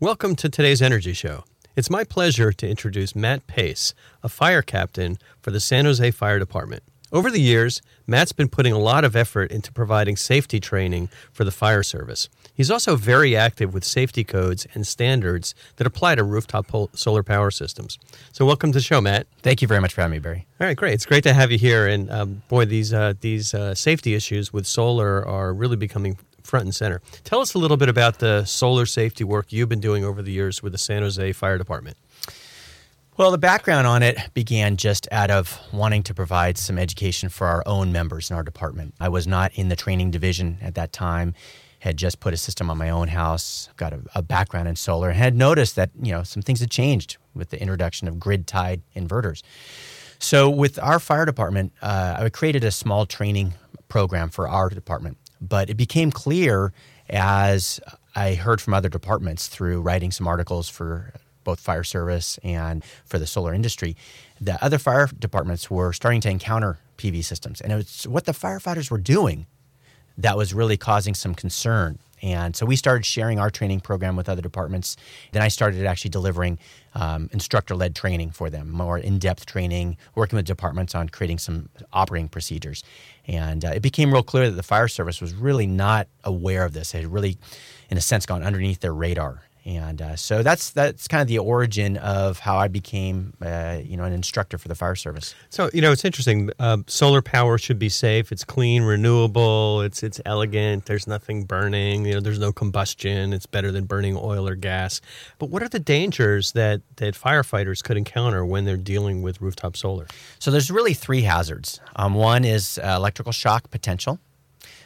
Welcome to today's Energy Show. It's my pleasure to introduce Matt Paiss, a fire captain for the San Jose Fire Department. Over the years, Matt's been putting a lot of effort into providing safety training for the fire service. He's also very active with safety codes and standards that apply to rooftop pol- solar power systems. So, welcome to the show, Matt. Thank you very much for having me, Barry. All right, great. It's great to have you here. And um, boy, these uh, these uh, safety issues with solar are really becoming front and center. Tell us a little bit about the solar safety work you've been doing over the years with the San Jose Fire Department. Well, the background on it began just out of wanting to provide some education for our own members in our department. I was not in the training division at that time, had just put a system on my own house, got a, a background in solar, and had noticed that you know some things had changed with the introduction of grid tied inverters. So, with our fire department, uh, I created a small training program for our department but it became clear as I heard from other departments through writing some articles for both fire service and for the solar industry that other fire departments were starting to encounter PV systems. And it was what the firefighters were doing that was really causing some concern. And so we started sharing our training program with other departments. Then I started actually delivering um, instructor led training for them, more in depth training, working with departments on creating some operating procedures. And uh, it became real clear that the fire service was really not aware of this. It had really, in a sense, gone underneath their radar and uh, so that's that's kind of the origin of how I became, uh, you know, an instructor for the fire service. So you know, it's interesting. Uh, solar power should be safe. It's clean, renewable. It's it's elegant. There's nothing burning. You know, there's no combustion. It's better than burning oil or gas. But what are the dangers that that firefighters could encounter when they're dealing with rooftop solar? So there's really three hazards. Um, one is uh, electrical shock potential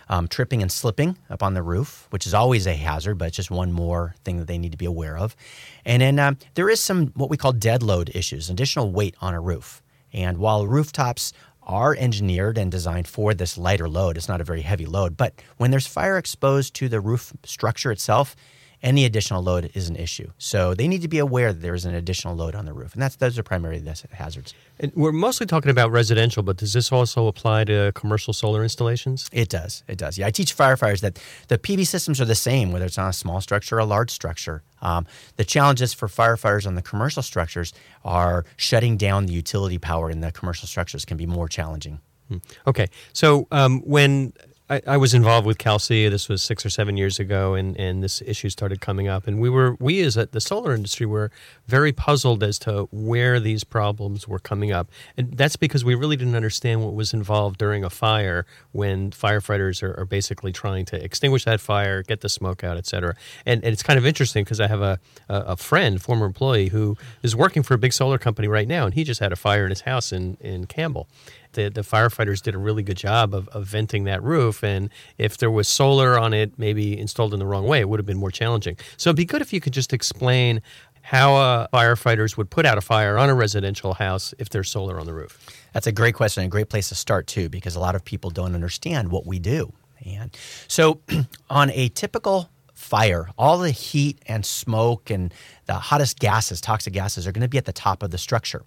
um, tripping and slipping up on the roof, which is always a hazard, but it's just one more thing that they need to be aware of. And then um, there is some what we call dead load issues, additional weight on a roof. And while rooftops are engineered and designed for this lighter load, it's not a very heavy load. But when there's fire exposed to the roof structure itself, any additional load is an issue. So they need to be aware that there is an additional load on the roof, and that's those are primarily the hazards. And we're mostly talking about residential, but does this also apply to commercial solar installations? It does. It does. Yeah, I teach firefighters that the PV systems are the same, whether it's on a small structure or a large structure. Um, the challenges for firefighters on the commercial structures are shutting down the utility power in the commercial structures can be more challenging. Hmm. Okay, so um, when I, I, was involved with CALSEIA. This was six or seven years ago, and, and this issue started coming up. And we were we as a, the solar industry were very puzzled as to where these problems were coming up, and that's because we really didn't understand what was involved during a fire when firefighters are, are basically trying to extinguish that fire, get the smoke out, et cetera. And, and it's kind of interesting because I have a, a, a friend, former employee, who is working for a big solar company right now, and he just had a fire in his house in in Campbell the, the firefighters did a really good job of, of venting that roof. And if there was solar on it, maybe installed in the wrong way, it would have been more challenging. So it'd be good if you could just explain how uh, firefighters would put out a fire on a residential house if there's solar on the roof. That's a great question a great place to start, too, because a lot of people don't understand what we do. And so, on a typical fire. All the heat and smoke and the hottest gases, toxic gases, are going to be at the top of the structure.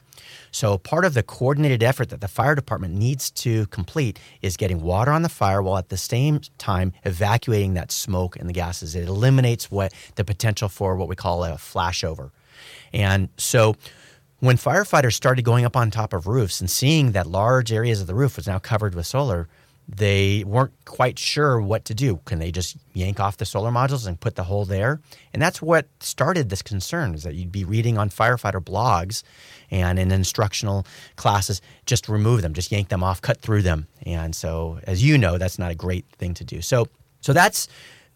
So, part of the coordinated effort that the fire department needs to complete is getting water on the fire while at the same time evacuating that smoke and the gases. It eliminates what the potential for what we call a flashover. And so, when firefighters started going up on top of roofs and seeing that large areas of the roof was now covered with solar, they weren't quite sure what to do. Can they just yank off the solar modules and put the hole there? And that's what started this concern is that you'd be reading on firefighter blogs and in instructional classes, just remove them, just yank them off, cut through them. And so, as you know, that's not a great thing to do. So, so that's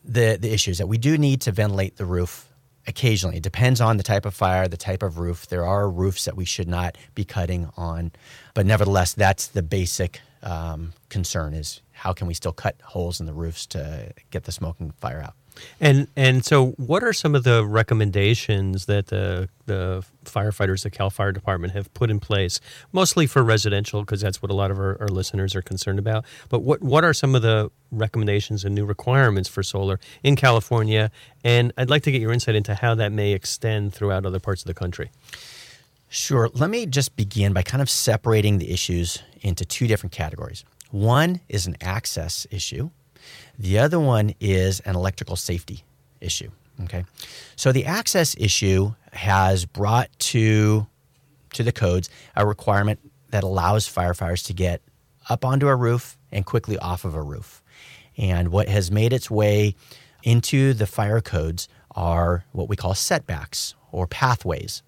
the, the issue is that we do need to ventilate the roof occasionally. It depends on the type of fire, the type of roof. There are roofs that we should not be cutting on, but nevertheless, that's the basic um, concern: is how can we still cut holes in the roofs to get the smoking fire out. And and so, what are some of the recommendations that the the firefighters, the Cal Fire Department, have put in place, mostly for residential, because that's what a lot of our, our, listeners are concerned about. But what what are some of the recommendations and new requirements for solar in California? And I'd like to get your insight into how that may extend throughout other parts of the country. Sure. Let me just begin by kind of separating the issues into two different categories. One is an access issue, the other one is an electrical safety issue. Okay, so the access issue has brought to to the codes a requirement that allows firefighters to get up onto a roof and quickly off of a roof. And what has made its way into the fire codes are what we call setbacks or pathways.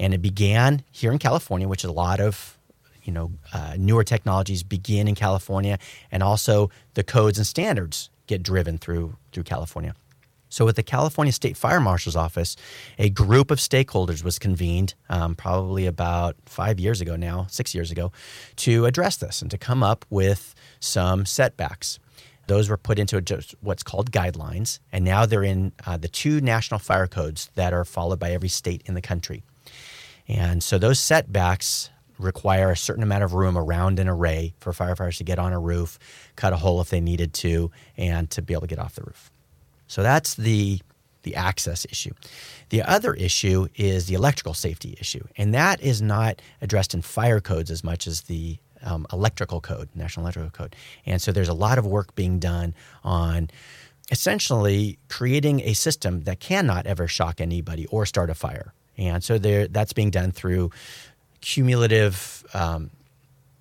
And it began here in California, which a lot of you know uh, newer technologies begin in California, and also the codes and standards get driven through through California. So, with the California State Fire Marshal's Office, a group of stakeholders was convened um, probably about five years ago now, six years ago, to address this and to come up with some setbacks. Those were put into what's called guidelines, and now they're in uh, the two national fire codes that are followed by every state in the country. And so, those setbacks require a certain amount of room around an array for firefighters to get on a roof, cut a hole if they needed to, and to be able to get off the roof. So that's the the access issue. The other issue is the electrical safety issue, and that is not addressed in fire codes as much as the um, electrical code, National Electrical Code. And so there's a lot of work being done on essentially creating a system that cannot ever shock anybody or start a fire. And so there, that's being done through cumulative um,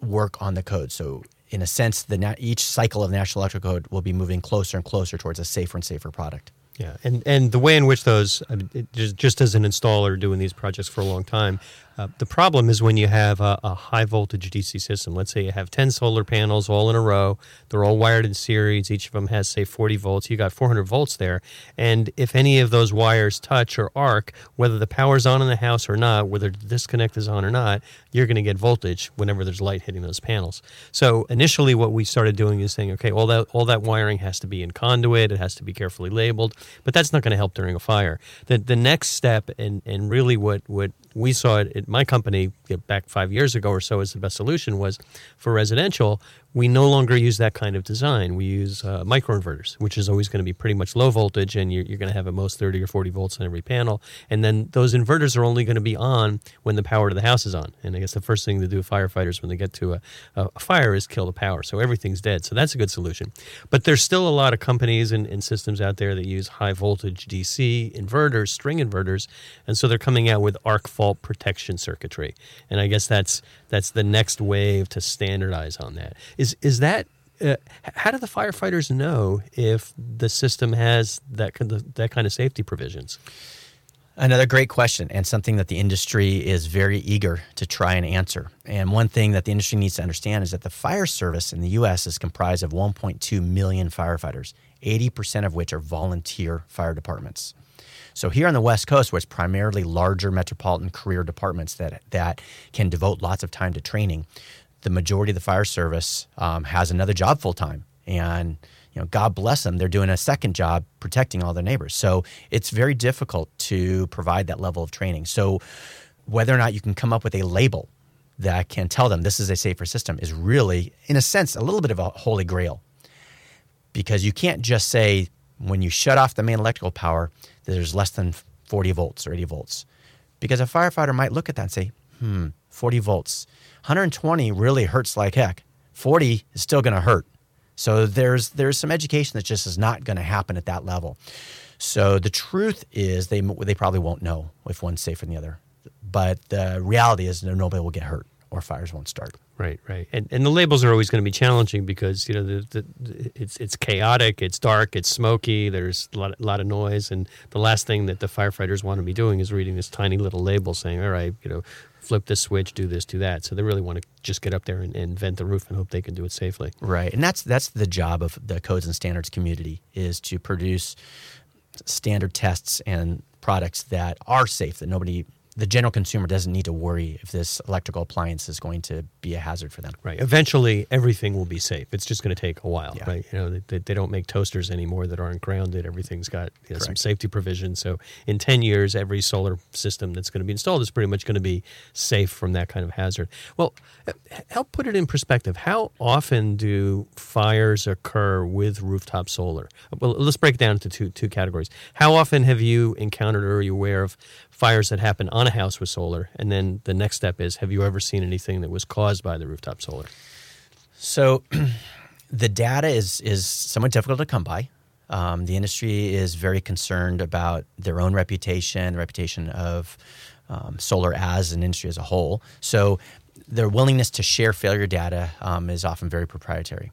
work on the code. So in a sense, the each cycle of the National Electrical Code will be moving closer and closer towards a safer and safer product. Yeah, and and the way in which those, I mean, just, just as an installer doing these projects for a long time, uh, the problem is when you have a, a, high voltage DC system. Let's say you have 10 solar panels all in a row. They're all wired in series. Each of them has, say, 40 volts. You got 400 volts there. And if any of those wires touch or arc, whether the power's on in the house or not, whether the disconnect is on or not, you're going to get voltage whenever there's light hitting those panels. So initially, what we started doing is saying, okay, all that all that wiring has to be in conduit. It has to be carefully labeled, but that's not going to help during a fire. The the next step, and and really what what we saw it at my company back five years ago or so as the best solution was for residential we no longer use that kind of design. We use uh, microinverters, which is always going to be pretty much low voltage, and you're, you're, going to have at most 30 or 40 volts on every panel. And then those inverters are only going to be on when the power to the house is on. And I guess the first thing to do firefighters when they get to a, a fire is kill the power. So everything's dead. So that's a good solution. But there's still a lot of companies and, and systems out there that use high voltage DC inverters, string inverters, and so they're coming out with arc fault protection circuitry. And I guess that's that's the next wave to standardize on that. Is is that uh, how do the firefighters know if the system has that kind of, that kind of safety provisions? Another great question, and something that the industry is very eager to try and answer. And one thing that the industry needs to understand is that the fire service in the U.S. is comprised of 1.2 million firefighters, 80% of which are volunteer fire departments. So here on the West Coast, where it's primarily larger metropolitan career departments that that can devote lots of time to training, the majority of the fire service um, has another job full time, and you know, God bless them, they're doing a second job protecting all their neighbors. So it's very difficult to provide that level of training. So whether or not you can come up with a label that can tell them this is a safer system is really, in a sense, a little bit of a holy grail. Because you can't just say when you shut off the main electrical power, there's less than 40 volts or 80 volts. Because a firefighter might look at that and say, hmm, 40 volts. 120 really hurts like heck. 40 is still going to hurt. So there's there's some education that just is not going to happen at that level. So the truth is they they probably won't know if one's safer than the other. But the reality is nobody will get hurt or fires won't start. Right, right, and and the labels are always going to be challenging because you know the, the, it's it's chaotic, it's dark, it's smoky. There's a lot, a lot of noise, and the last thing that the firefighters want to be doing is reading this tiny little label saying, "All right, you know, flip this switch, do this, do that." So they really want to just get up there and, and vent the roof and hope they can do it safely. Right, and that's that's the job of the codes and standards community is to produce standard tests and products that are safe that nobody the general consumer doesn't need to worry if this electrical appliance is going to be a hazard for them. Right. Eventually, everything will be safe. It's just going to take a while, yeah. right? You know, they, they don't make toasters anymore that aren't grounded. Everything's got you know, some safety provisions. So in 10 years, every solar system that's going to be installed is pretty much going to be safe from that kind of hazard. Well, help put it in perspective. How often do fires occur with rooftop solar? Well, let's break it down into two, two categories. How often have you encountered or are you aware of fires that happen on a house with solar? And then the next step is have you ever seen anything that was caused by the rooftop solar? So the data is, is somewhat difficult to come by. Um, the industry is very concerned about their own reputation, the reputation of um, solar as an industry as a whole. So their willingness to share failure data um, is often very proprietary.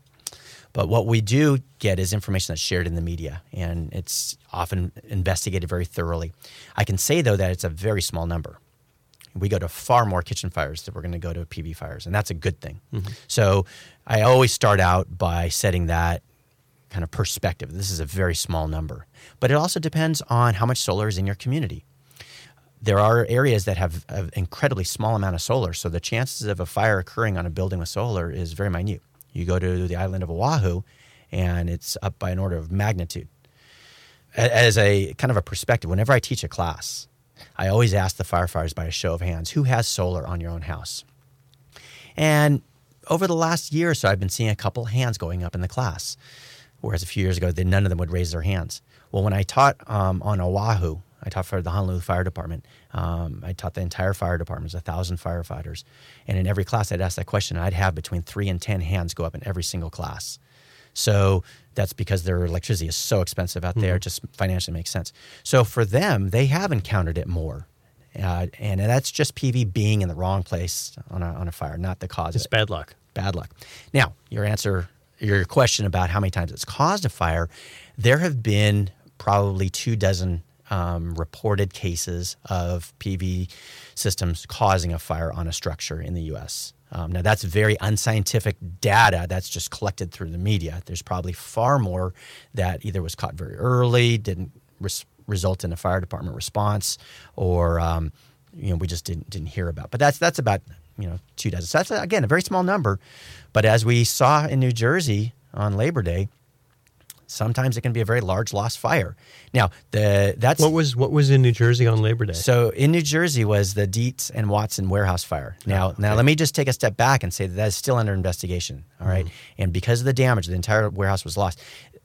But what we do get is information that's shared in the media, and it's often investigated very thoroughly. I can say, though, that it's a very small number. We go to far more kitchen fires than we're going to go to PV fires, and that's a good thing. Mm-hmm. So I always start out by setting that kind of perspective. This is a very small number, but it also depends on how much solar is in your community. There are areas that have an incredibly small amount of solar, so the chances of a fire occurring on a building with solar is very minute. You go to the island of Oahu, and it's up by an order of magnitude. As a kind of a perspective, whenever I teach a class, I always ask the firefighters by a show of hands who has solar on your own house? And over the last year or so, I've been seeing a couple hands going up in the class, whereas a few years ago, none of them would raise their hands. Well, when I taught um, on Oahu, I taught for the Honolulu Fire Department. Um, I taught the entire fire department, a thousand firefighters. And in every class, I'd ask that question. I'd have between three and 10 hands go up in every single class. So that's because their electricity is so expensive out there, mm-hmm. it just financially makes sense. So for them, they have encountered it more. Uh, and that's just PV being in the wrong place on a, on a fire, not the cause. It's bad luck. Bad luck. Now, your answer, your question about how many times it's caused a fire, there have been probably two dozen um, reported cases of PV systems causing a fire on a structure in the U.S. Um, now, that's very unscientific data that's just collected through the media. There's probably far more that either was caught very early, didn't res- result in a fire department response, or um, you know we just didn't didn't hear about. But that's that's about you know two dozen. So that's again a very small number. But as we saw in New Jersey on Labor Day, sometimes it can be a very large loss fire. Now, the that's what was what was in New Jersey on Labor Day. So in New Jersey was the Dietz and Watson warehouse fire. Now, oh, okay. now let me just take a step back and say that that is still under investigation. All right, mm-hmm. and because of the damage, the entire warehouse was lost.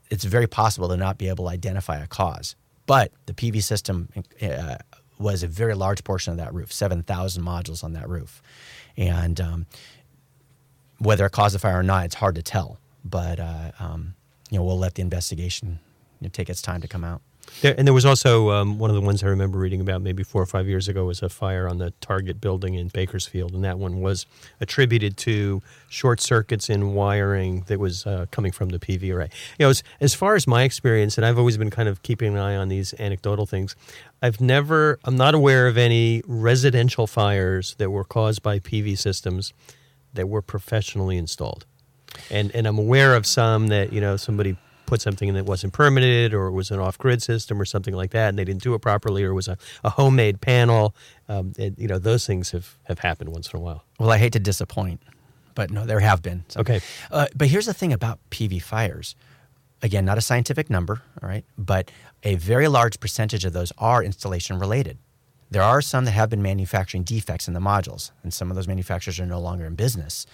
It's very possible to not be able to identify a cause. But the PV system uh, was a very large portion of that roof, seven thousand modules on that roof, and um, whether it caused the fire or not, it's hard to tell. But uh, um, you know, we'll let the investigation you know, take its time to come out. There, and there was also um, one of the ones I remember reading about maybe four or five years ago was a fire on the Target building in Bakersfield, and that one was attributed to short circuits in wiring that was uh, coming from the PV array. You know, as, as far as my experience, and I've always been kind of keeping an eye on these anecdotal things. I've never, I'm not aware of any residential fires that were caused by PV systems that were professionally installed and and I'm aware of some that you know somebody put something in that wasn't permitted or it was an off-grid system or something like that and they didn't do it properly or it was a, a homemade panel. Um, it, you know those things have, have happened once in a while. Well i hate to disappoint but no there have been so. okay. Uh, but here's the thing about pv fires. Again not a scientific number all right but a very large percentage of those are installation related there are some that have been manufacturing defects in the modules, and some of those manufacturers are no longer in business.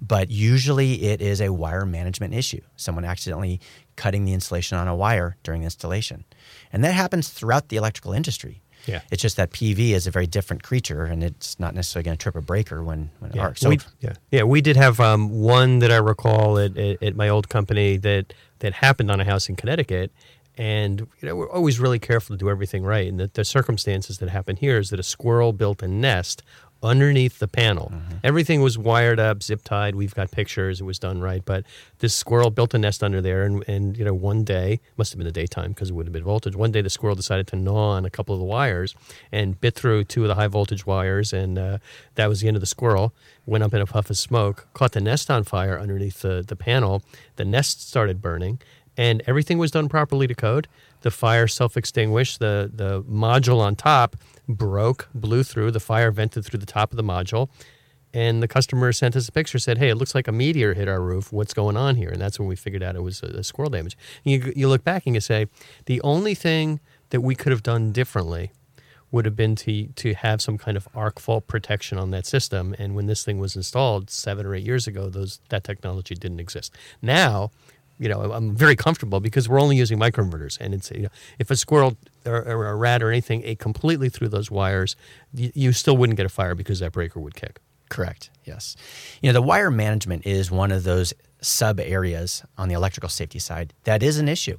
But usually it is a wire management issue. Someone accidentally cutting the insulation on a wire during installation. And that happens throughout the electrical industry. Yeah. It's just that PV is a very different creature, and it's not necessarily going to trip a breaker when, when yeah. it arcs. So, we, yeah, yeah, we did have um, one that I recall at, at, at, my old company that that happened on a house in Connecticut, and you know, we're always really careful to do everything right. And the, the, circumstances that happened here is that a squirrel built a nest underneath the panel. Mm-hmm. Everything was wired up, zip tied. We've got pictures. It was done right. But this squirrel built a nest under there, and, and you know, one day must have been the daytime because it would have been voltage. One day, the squirrel decided to gnaw on a couple of the wires and bit through two of the high voltage wires, and uh, that was the end of the squirrel. Went up in a puff of smoke, caught the nest on fire underneath the, the panel. The nest started burning and everything was done properly to code. The fire self extinguished. The the module on top broke, blew through. The fire vented through the top of the module, and the customer sent us a picture. Said, "Hey, it looks like a meteor hit our roof. What's going on here?" And that's when we figured out it was a, a squirrel damage. You, you look back and you say, the only thing that we could have done differently would have been to to have some kind of arc fault protection on that system. And when this thing was installed seven or eight years ago, those that technology didn't exist. Now you know, I'm very comfortable because we're only using microinverters. And it's, you know, if a squirrel or, or a rat or anything ate completely through those wires, you, you still wouldn't get a fire because that breaker would kick. Correct. Yes. You know, the wire management is one of those sub areas on the electrical safety side that is an issue.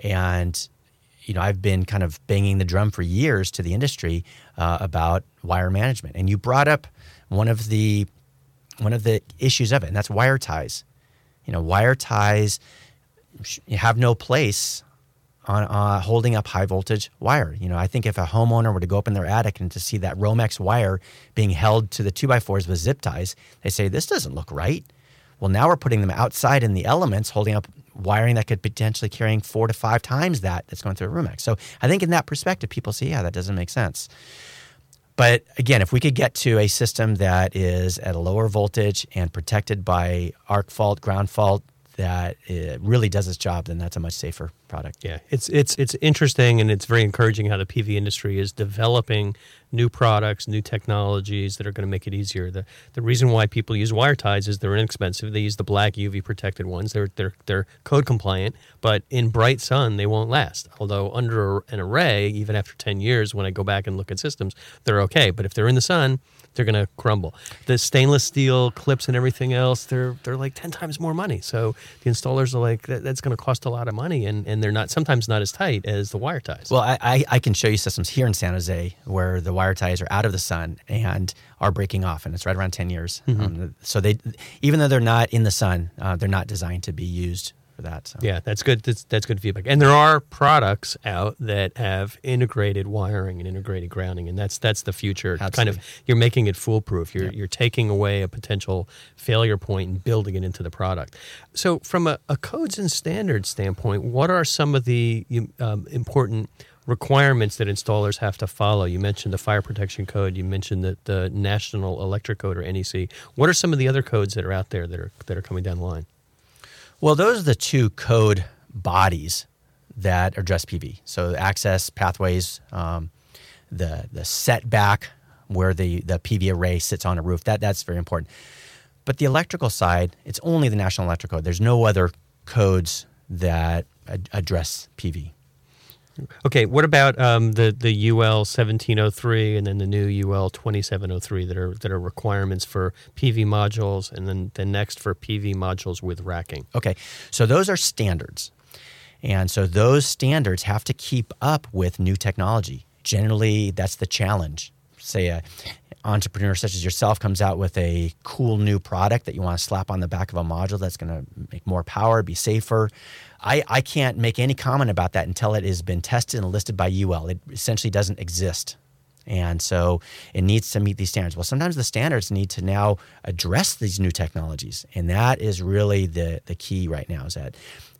And you know, I've been kind of banging the drum for years to the industry uh, about wire management. And you brought up one of the one of the issues of it, and that's wire ties. You know, wire ties have no place on uh, holding up high voltage wire. You know, I think if a homeowner were to go up in their attic and to see that Romex wire being held to the two by fours with zip ties, they say this doesn't look right. Well, now we're putting them outside in the elements, holding up wiring that could potentially carrying four to five times that that's going through a Romex. So I think in that perspective, people say, yeah, that doesn't make sense. But again, if we could get to a system that is at a lower voltage and protected by arc fault, ground fault, that it really does its job, then that's a much safer product. Yeah, it's it's it's interesting and it's very encouraging how the PV industry is developing new products, new technologies that are going to make it easier. The the reason why people use wire ties is they're inexpensive. They use the black UV protected ones. They're they're they're code compliant, but in bright sun they won't last. Although under an array, even after 10 years when I go back and look at systems, they're okay, but if they're in the sun, they're going to crumble. The stainless steel clips and everything else, they're they're like 10 times more money. So the installers are like that, that's going to cost a lot of money and and they're not sometimes not as tight as the wire ties. Well, I, I, I can show you systems here in San Jose where the wire ties are out of the sun and are breaking off, and it's right around 10 years. Mm-hmm. Um, so they, even though they're not in the sun, uh, they're not designed to be used for that. So. Yeah, that's good. That's, that's good feedback. And there are products out that have integrated wiring and integrated grounding, and that's that's the future. Absolutely. Kind of, you're making it foolproof. You're you're taking away a potential failure point and building it into the product. So, from a, a codes and standards standpoint, what are some of the um, important requirements that installers have to follow? You mentioned the fire protection code. You mentioned the, the National Electric Code or NEC. What are some of the other codes that are out there that are that are coming down the line? Well, those are the two code bodies that address PV. So access pathways, um, the the setback where the the PV array sits on a roof. That that's very important. But the electrical side, it's only the National Electrical Code. There's no other codes that ad- address PV. Okay, what about um, the the UL seventeen oh three and then the new UL twenty seven oh three that are that are requirements for PV modules, and then the next for PV modules with racking? Okay, so those are standards, and so those standards have to keep up with new technology. Generally, that's the challenge. Say a entrepreneur such as yourself comes out with a cool new product that you want to slap on the back of a module that's going to make more power, be safer. I, I can't make any comment about that until it has been tested and listed by UL. It essentially doesn't exist. And so it needs to meet these standards. Well, sometimes the standards need to now address these new technologies. And that is really the, the key right now is that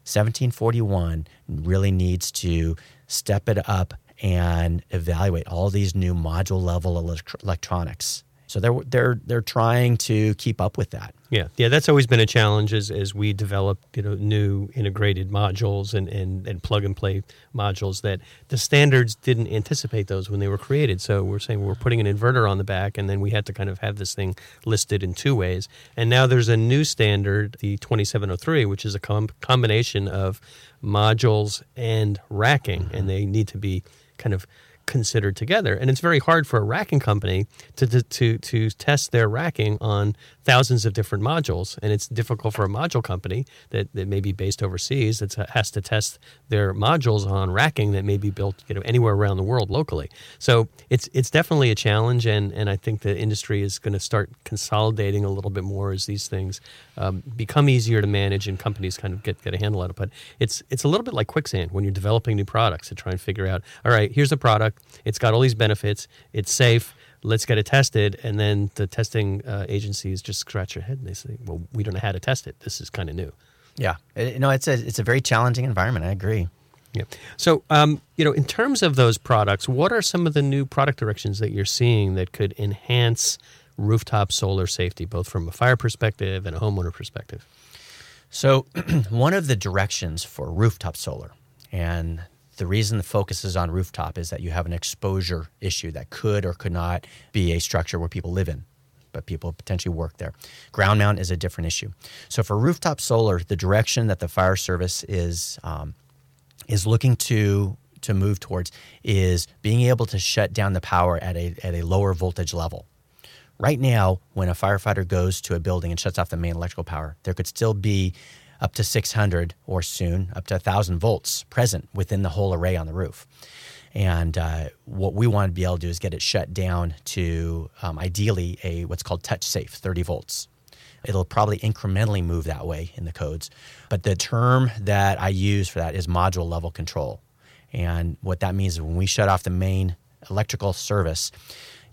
1741 really needs to step it up and evaluate all these new module level electronics. So they're they're they're trying to keep up with that. Yeah, yeah, that's always been a challenge as, as we develop you know new integrated modules and, and, and plug and play modules that the standards didn't anticipate those when they were created. So we're saying we're putting an inverter on the back, and then we had to kind of have this thing listed in two ways. And now there's a new standard, the 2703, which is a com- combination of modules and racking, mm-hmm. and they need to be kind of considered together. And it's very hard for a racking company to, to, to, to, test their racking on thousands of different modules. And it's difficult for a module company that, that may be based overseas that has to test their modules on racking that may be built you know, anywhere around the world locally. So it's, it's definitely a challenge. And, and I think the industry is going to start consolidating a little bit more as these things um, become easier to manage and companies kind of get, get a handle on it. But it's, it's a little bit like quicksand when you're developing new products to try and figure out, all right, here's a product it's got all these benefits. It's safe. Let's get it tested. And then the testing uh, agencies just scratch their head and they say, well, we don't know how to test it. This is kind of new. Yeah. It, no, it's a, it's a very challenging environment. I agree. Yeah. So, um, you know, in terms of those products, what are some of the new product directions that you're seeing that could enhance rooftop solar safety, both from a fire perspective and a homeowner perspective? So, one of the directions for rooftop solar, and the reason the focus is on rooftop is that you have an exposure issue that could or could not be a structure where people live in, but people potentially work there. Ground mount is a different issue. So for rooftop solar, the direction that the fire service is um, is looking to to move towards is being able to shut down the power at a at a lower voltage level. Right now, when a firefighter goes to a building and shuts off the main electrical power, there could still be up to 600 or soon up to 1,000 volts present within the whole array on the roof. And uh, what we want to be able to do is get it shut down to um, ideally a what's called touch safe 30 volts. It'll probably incrementally move that way in the codes. But the term that I use for that is module level control. And what that means is when we shut off the main electrical service,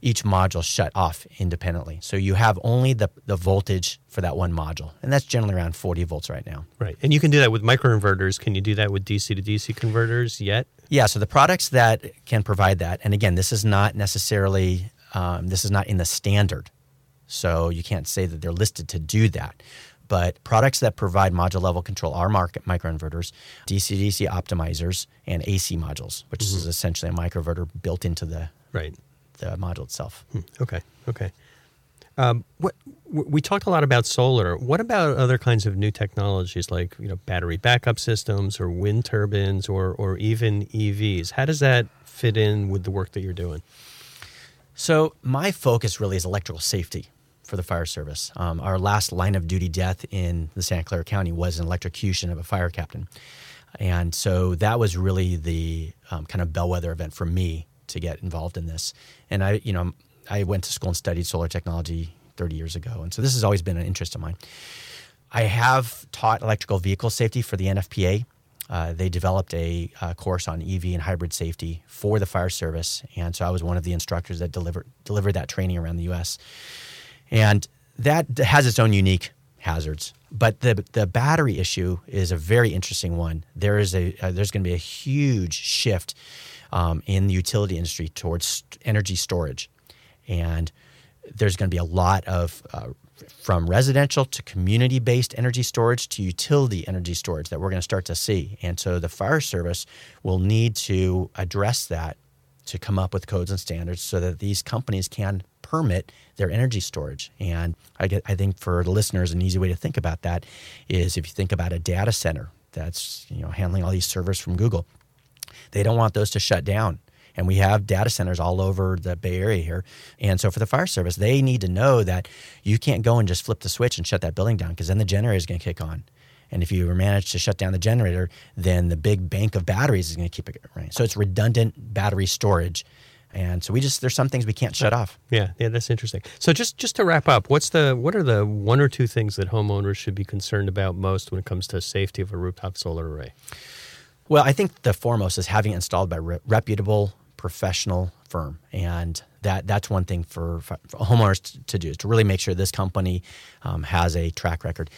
each module shut off independently. So you have only the, the voltage for that one module. And that's generally around 40 volts right now. Right. And you can do that with microinverters. Can you do that with DC to DC converters yet? Yeah. So the products that can provide that, and again, this is not necessarily, um, this is not in the standard. So you can't say that they're listed to do that. But products that provide module level control are market microinverters, DC DC optimizers, and AC modules, which mm-hmm. is essentially a microinverter built into the right the module itself. Hmm. Okay, okay. Um, what we talked a lot about solar. What about other kinds of new technologies like you know battery backup systems or wind turbines or or even EVs? How does that fit in with the work that you're doing? So my focus really is electrical safety for the fire service. Um, our last line of duty death in the Santa Clara County was an electrocution of a fire captain, and so that was really the um, kind of bellwether event for me to get involved in this. And I, you know, I went to school and studied solar technology 30 years ago, and so this has always been an interest of mine. I have taught electrical vehicle safety for the NFPA. Uh, they developed a uh, course on EV and hybrid safety for the fire service, and so I was one of the instructors that delivered delivered that training around the U.S. And that has its own unique hazards. But the the battery issue is a very interesting one. There is a uh, there's going to be a huge shift um, in the utility industry towards energy storage. And there's going to be a lot of uh, from residential to community based energy storage to utility energy storage that we're going to start to see. And so the fire service will need to address that to come up with codes and standards so that these companies can permit their energy storage. And I get I think for the listeners an easy way to think about that is if you think about a data center that's you know handling all these servers from Google they don't want those to shut down. And we have data centers all over the Bay Area here. And so for the fire service, they need to know that you can't go and just flip the switch and shut that building down because then the generator is going to kick on. And if you manage to shut down the generator, then the big bank of batteries is going to keep it running. So it's redundant battery storage. And so we just there's some things we can't shut off. Yeah, yeah, that's interesting. So just just to wrap up, what's the what are the one or two things that homeowners should be concerned about most when it comes to safety of a rooftop solar array? Well, I think the foremost is having it installed by a reputable professional firm, and that that's one thing for, for homeowners to, to, do is to really make sure this company um, has a track record.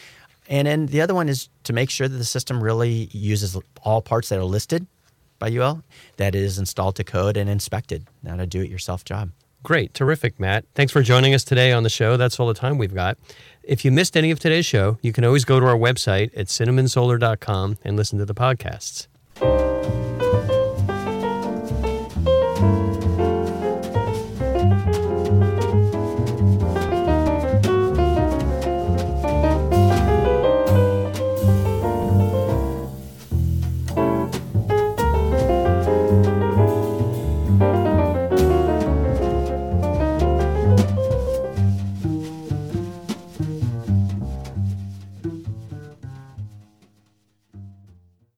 And then the other one is to make sure that the system really uses all parts that are listed by UL, that is installed to code and inspected, not a do-it-yourself job. Great, terrific, Matt. Thanks for joining us today on the show. That's all the time we've got. If you missed any of today's show, you can always go to our website at cinnamonsolar.com and listen to the podcasts.